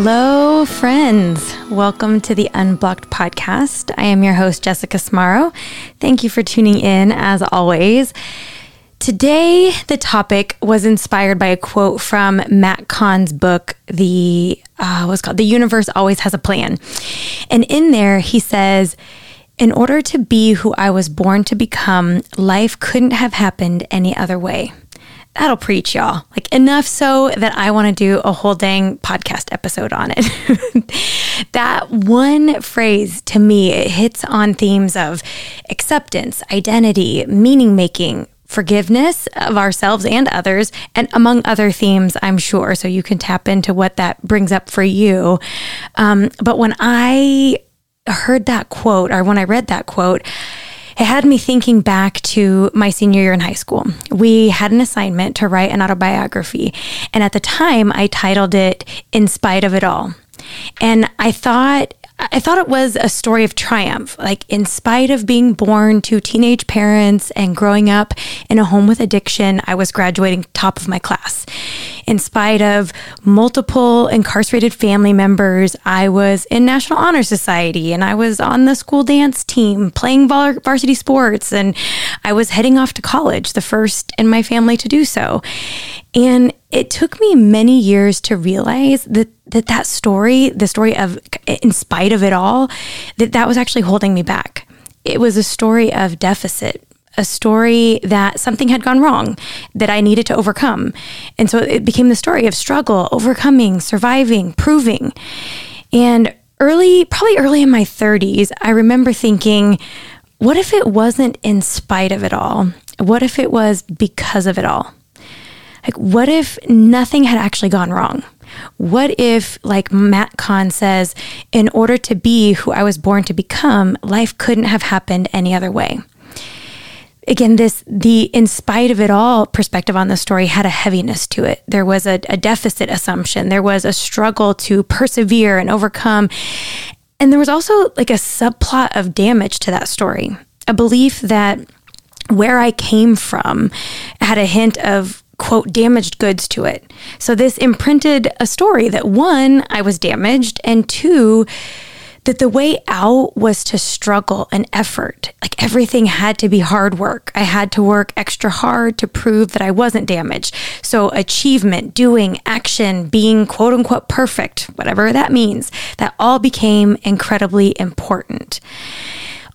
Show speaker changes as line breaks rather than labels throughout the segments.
Hello, friends. Welcome to the Unblocked podcast. I am your host, Jessica Smarrow. Thank you for tuning in, as always. Today, the topic was inspired by a quote from Matt Kahn's book, The uh, what's called "The Universe Always Has a Plan," and in there he says, "In order to be who I was born to become, life couldn't have happened any other way." That'll preach y'all. Like enough so that I want to do a whole dang podcast episode on it. that one phrase to me, it hits on themes of acceptance, identity, meaning making, forgiveness of ourselves and others, and among other themes, I'm sure. So you can tap into what that brings up for you. Um, but when I heard that quote, or when I read that quote, it had me thinking back to my senior year in high school. We had an assignment to write an autobiography, and at the time I titled it In Spite of It All. And I thought I thought it was a story of triumph. Like, in spite of being born to teenage parents and growing up in a home with addiction, I was graduating top of my class. In spite of multiple incarcerated family members, I was in National Honor Society and I was on the school dance team playing varsity sports and I was heading off to college, the first in my family to do so. And it took me many years to realize that that that story, the story of in spite of it all, that that was actually holding me back. It was a story of deficit, a story that something had gone wrong that I needed to overcome. And so it became the story of struggle, overcoming, surviving, proving. And early, probably early in my 30s, I remember thinking, what if it wasn't in spite of it all? What if it was because of it all? Like, what if nothing had actually gone wrong? What if, like Matt Kahn says, in order to be who I was born to become, life couldn't have happened any other way? Again, this, the in spite of it all perspective on the story had a heaviness to it. There was a, a deficit assumption, there was a struggle to persevere and overcome. And there was also like a subplot of damage to that story, a belief that where I came from had a hint of quote damaged goods to it. So this imprinted a story that one, I was damaged, and two, that the way out was to struggle and effort. Like everything had to be hard work. I had to work extra hard to prove that I wasn't damaged. So, achievement, doing, action, being quote unquote perfect, whatever that means, that all became incredibly important.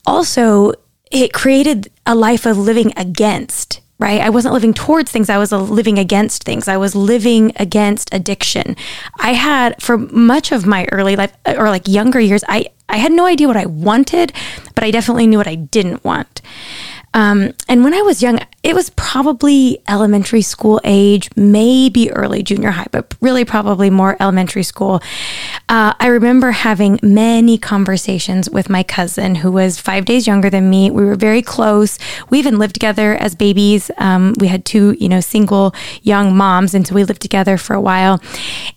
Also, it created a life of living against right? I wasn't living towards things, I was living against things. I was living against addiction. I had, for much of my early life or like younger years, I, I had no idea what I wanted, but I definitely knew what I didn't want. Um, and when I was young, it was probably elementary school age, maybe early junior high, but really probably more elementary school. Uh, I remember having many conversations with my cousin who was five days younger than me. We were very close. We even lived together as babies. Um, we had two, you know, single young moms, and so we lived together for a while.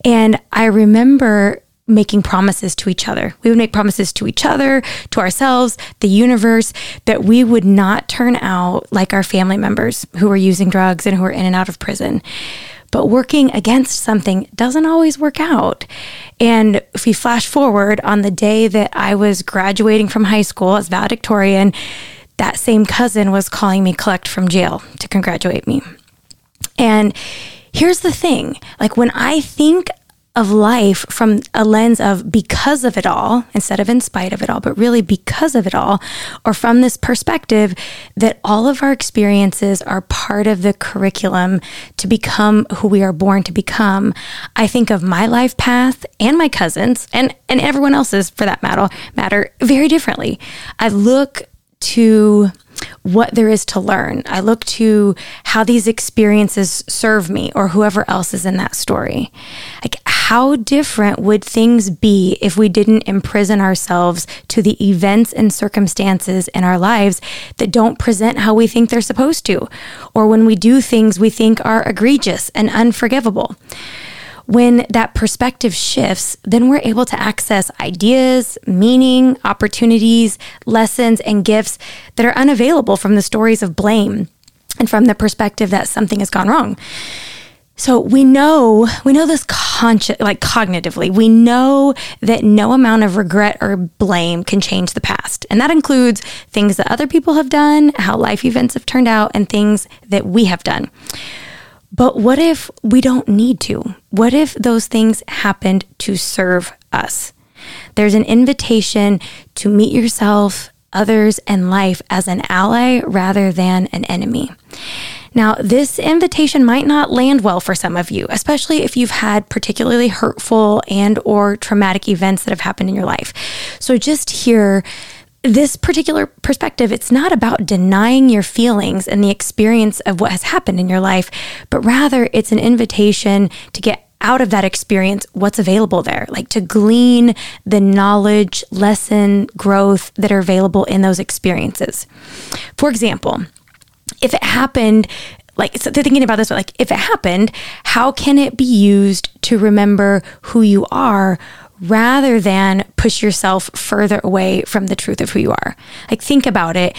And I remember making promises to each other. We would make promises to each other, to ourselves, the universe, that we would not turn out like our family members who were using drugs and who were in and out of prison. But working against something doesn't always work out. And if we flash forward on the day that I was graduating from high school as valedictorian, that same cousin was calling me collect from jail to congratulate me. And here's the thing like when I think of life from a lens of because of it all instead of in spite of it all, but really because of it all, or from this perspective that all of our experiences are part of the curriculum to become who we are born to become. I think of my life path and my cousins and, and everyone else's for that matter, matter very differently. I look to what there is to learn. I look to how these experiences serve me or whoever else is in that story. Like, how different would things be if we didn't imprison ourselves to the events and circumstances in our lives that don't present how we think they're supposed to, or when we do things we think are egregious and unforgivable? When that perspective shifts, then we're able to access ideas, meaning, opportunities, lessons, and gifts that are unavailable from the stories of blame and from the perspective that something has gone wrong. So we know, we know this conscious, like cognitively, we know that no amount of regret or blame can change the past. And that includes things that other people have done, how life events have turned out, and things that we have done. But what if we don't need to? What if those things happened to serve us? There's an invitation to meet yourself, others, and life as an ally rather than an enemy. Now, this invitation might not land well for some of you, especially if you've had particularly hurtful and or traumatic events that have happened in your life. So just hear this particular perspective, it's not about denying your feelings and the experience of what has happened in your life, but rather it's an invitation to get out of that experience what's available there, like to glean the knowledge, lesson, growth that are available in those experiences. For example, if it happened like so they're thinking about this like if it happened how can it be used to remember who you are rather than push yourself further away from the truth of who you are. Like think about it.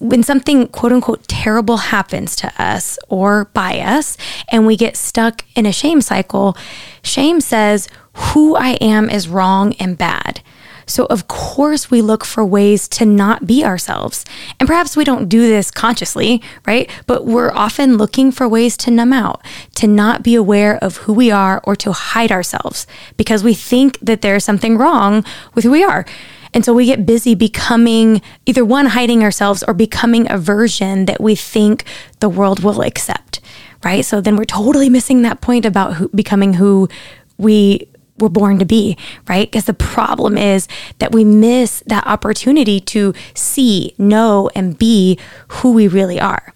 When something quote unquote terrible happens to us or by us and we get stuck in a shame cycle shame says who i am is wrong and bad so, of course, we look for ways to not be ourselves. And perhaps we don't do this consciously, right? But we're often looking for ways to numb out, to not be aware of who we are, or to hide ourselves because we think that there's something wrong with who we are. And so we get busy becoming either one, hiding ourselves or becoming a version that we think the world will accept, right? So then we're totally missing that point about who, becoming who we we're born to be, right? Because the problem is that we miss that opportunity to see, know, and be who we really are.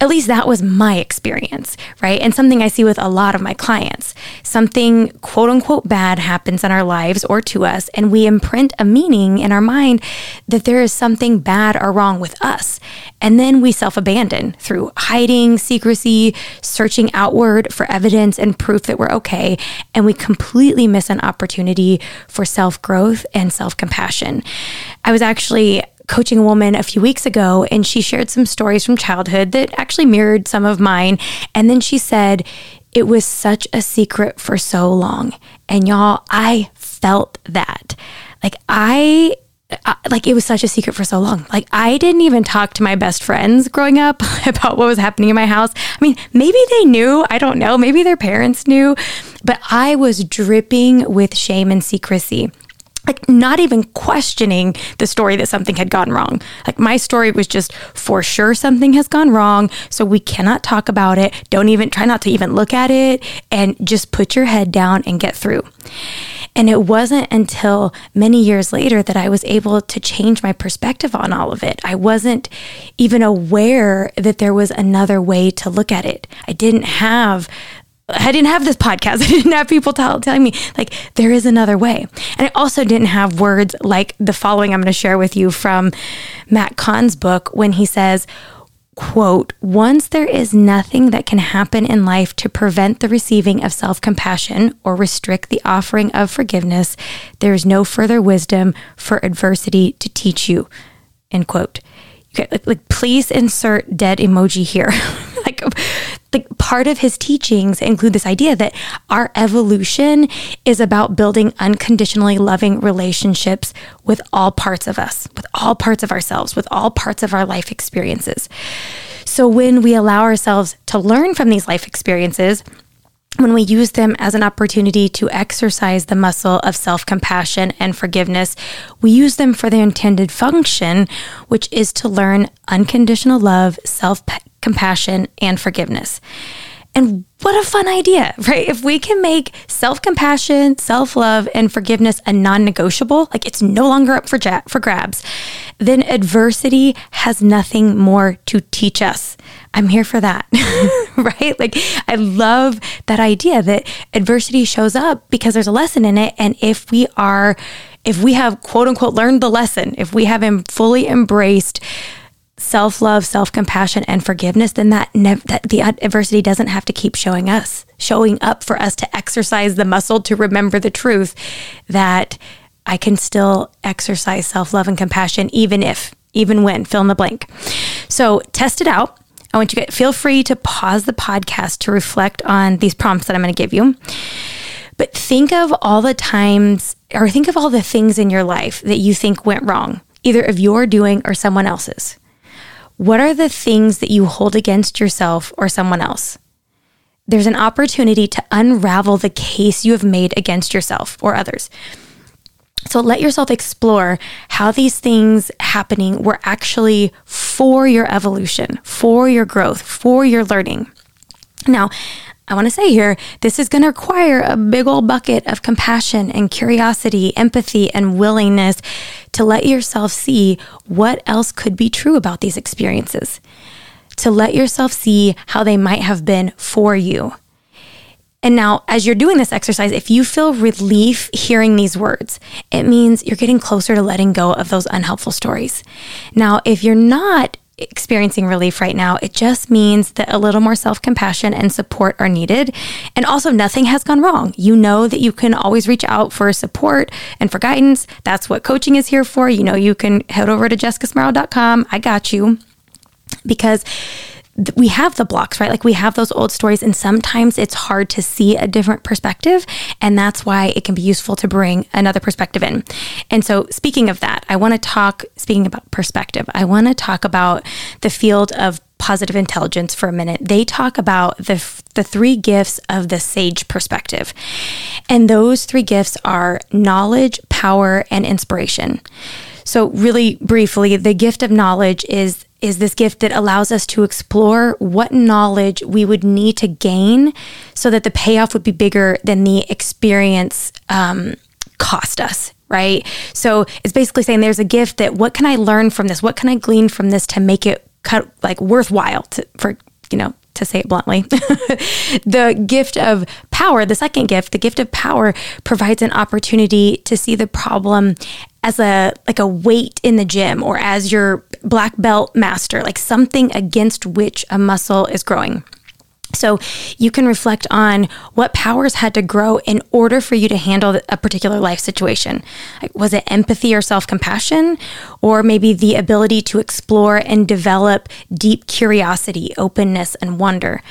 At least that was my experience, right? And something I see with a lot of my clients. Something quote unquote bad happens in our lives or to us, and we imprint a meaning in our mind that there is something bad or wrong with us. And then we self abandon through hiding, secrecy, searching outward for evidence and proof that we're okay. And we completely miss an opportunity for self growth and self compassion. I was actually coaching a woman a few weeks ago, and she shared some stories from childhood that actually mirrored some of mine. And then she said, It was such a secret for so long. And y'all, I felt that. Like, I like it was such a secret for so long. Like I didn't even talk to my best friends growing up about what was happening in my house. I mean, maybe they knew, I don't know, maybe their parents knew, but I was dripping with shame and secrecy like not even questioning the story that something had gone wrong. Like my story was just for sure something has gone wrong, so we cannot talk about it. Don't even try not to even look at it and just put your head down and get through. And it wasn't until many years later that I was able to change my perspective on all of it. I wasn't even aware that there was another way to look at it. I didn't have I didn't have this podcast. I didn't have people tell, telling me, like, there is another way. And I also didn't have words like the following I'm going to share with you from Matt Kahn's book when he says, quote, once there is nothing that can happen in life to prevent the receiving of self compassion or restrict the offering of forgiveness, there is no further wisdom for adversity to teach you, end quote. Okay, like, like please insert dead emoji here. like the part of his teachings include this idea that our evolution is about building unconditionally loving relationships with all parts of us, with all parts of ourselves, with all parts of our life experiences. So when we allow ourselves to learn from these life experiences, when we use them as an opportunity to exercise the muscle of self compassion and forgiveness, we use them for their intended function, which is to learn unconditional love, self compassion, and forgiveness. And what a fun idea, right? If we can make self compassion, self love, and forgiveness a non negotiable, like it's no longer up for, ja- for grabs, then adversity has nothing more to teach us. I'm here for that, right? Like, I love that idea that adversity shows up because there's a lesson in it. And if we are, if we have quote unquote learned the lesson, if we have fully embraced self love, self compassion, and forgiveness, then that, nev- that the adversity doesn't have to keep showing us, showing up for us to exercise the muscle to remember the truth that I can still exercise self love and compassion, even if, even when, fill in the blank. So test it out. I want you to feel free to pause the podcast to reflect on these prompts that I'm going to give you. But think of all the times or think of all the things in your life that you think went wrong, either of your doing or someone else's. What are the things that you hold against yourself or someone else? There's an opportunity to unravel the case you have made against yourself or others. So let yourself explore how these things happening were actually for your evolution, for your growth, for your learning. Now, I want to say here, this is going to require a big old bucket of compassion and curiosity, empathy, and willingness to let yourself see what else could be true about these experiences, to let yourself see how they might have been for you. And now, as you're doing this exercise, if you feel relief hearing these words, it means you're getting closer to letting go of those unhelpful stories. Now, if you're not experiencing relief right now, it just means that a little more self compassion and support are needed. And also, nothing has gone wrong. You know that you can always reach out for support and for guidance. That's what coaching is here for. You know, you can head over to jessicasmarrow.com. I got you because we have the blocks, right? Like we have those old stories, and sometimes it's hard to see a different perspective. And that's why it can be useful to bring another perspective in. And so, speaking of that, I want to talk, speaking about perspective, I want to talk about the field of positive intelligence for a minute. They talk about the, the three gifts of the sage perspective. And those three gifts are knowledge, power, and inspiration. So, really briefly, the gift of knowledge is is this gift that allows us to explore what knowledge we would need to gain so that the payoff would be bigger than the experience um, cost us right? So it's basically saying there's a gift that what can i learn from this? What can i glean from this to make it cut, like worthwhile to, for you know to say it bluntly. the gift of power, the second gift, the gift of power provides an opportunity to see the problem as a like a weight in the gym or as your black belt master, like something against which a muscle is growing. So you can reflect on what powers had to grow in order for you to handle a particular life situation. Was it empathy or self compassion? Or maybe the ability to explore and develop deep curiosity, openness, and wonder?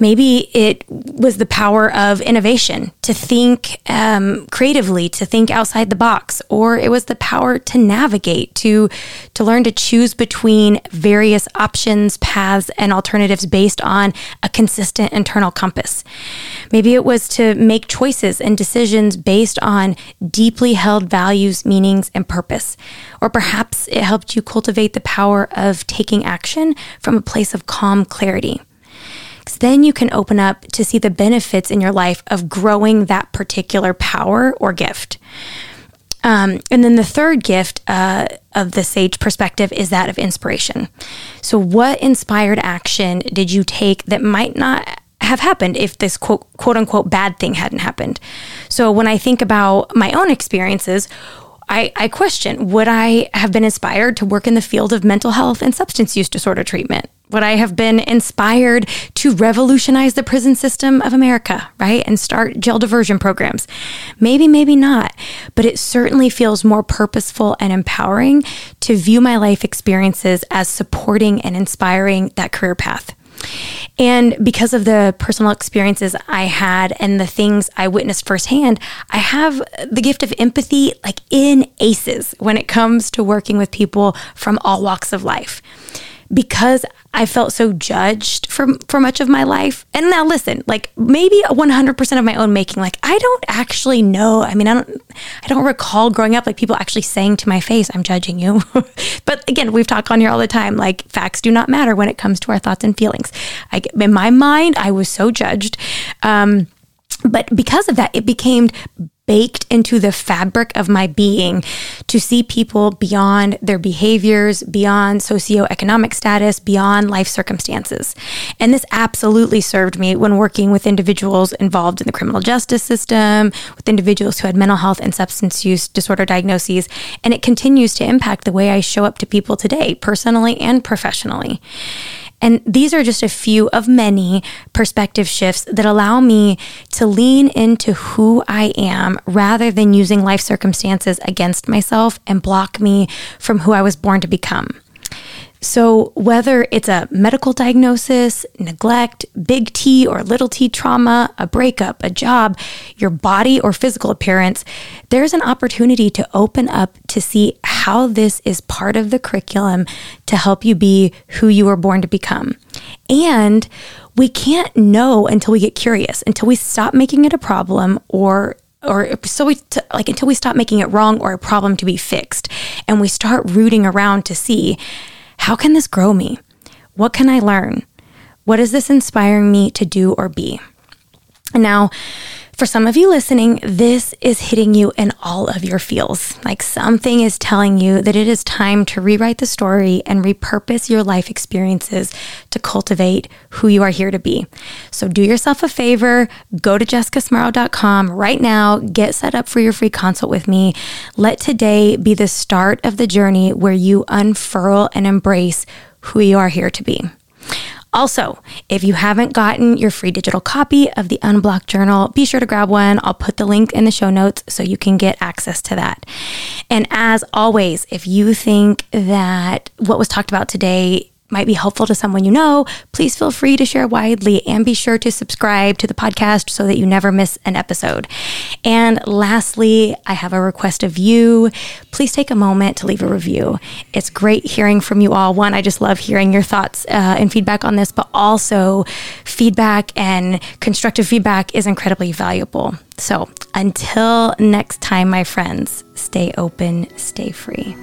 Maybe it was the power of innovation to think um, creatively, to think outside the box, or it was the power to navigate, to to learn to choose between various options, paths, and alternatives based on a consistent internal compass. Maybe it was to make choices and decisions based on deeply held values, meanings, and purpose. Or perhaps it helped you cultivate the power of taking action from a place of calm clarity then you can open up to see the benefits in your life of growing that particular power or gift. Um, and then the third gift uh, of the sage perspective is that of inspiration. So, what inspired action did you take that might not have happened if this quote, quote unquote bad thing hadn't happened? So, when I think about my own experiences, I, I question would I have been inspired to work in the field of mental health and substance use disorder treatment? Would I have been inspired to revolutionize the prison system of America, right? And start jail diversion programs? Maybe, maybe not. But it certainly feels more purposeful and empowering to view my life experiences as supporting and inspiring that career path. And because of the personal experiences I had and the things I witnessed firsthand, I have the gift of empathy like in aces when it comes to working with people from all walks of life because I felt so judged for for much of my life. And now listen, like maybe 100% of my own making like I don't actually know. I mean, I don't I don't recall growing up like people actually saying to my face, "I'm judging you." but again, we've talked on here all the time like facts do not matter when it comes to our thoughts and feelings. I in my mind, I was so judged. Um but because of that, it became baked into the fabric of my being to see people beyond their behaviors, beyond socioeconomic status, beyond life circumstances. And this absolutely served me when working with individuals involved in the criminal justice system, with individuals who had mental health and substance use disorder diagnoses. And it continues to impact the way I show up to people today, personally and professionally. And these are just a few of many perspective shifts that allow me to lean into who I am rather than using life circumstances against myself and block me from who I was born to become. So, whether it's a medical diagnosis, neglect, big T or little t trauma, a breakup, a job, your body or physical appearance, there's an opportunity to open up to see how this is part of the curriculum to help you be who you were born to become. And we can't know until we get curious, until we stop making it a problem or or so we t- like until we stop making it wrong or a problem to be fixed and we start rooting around to see how can this grow me? What can I learn? What is this inspiring me to do or be? Now, for some of you listening, this is hitting you in all of your feels. Like something is telling you that it is time to rewrite the story and repurpose your life experiences to cultivate who you are here to be. So do yourself a favor, go to jessicasmarrow.com right now, get set up for your free consult with me. Let today be the start of the journey where you unfurl and embrace who you are here to be. Also, if you haven't gotten your free digital copy of the Unblocked Journal, be sure to grab one. I'll put the link in the show notes so you can get access to that. And as always, if you think that what was talked about today might be helpful to someone you know, please feel free to share widely and be sure to subscribe to the podcast so that you never miss an episode. And lastly, I have a request of you. Please take a moment to leave a review. It's great hearing from you all. One, I just love hearing your thoughts uh, and feedback on this, but also feedback and constructive feedback is incredibly valuable. So until next time, my friends, stay open, stay free.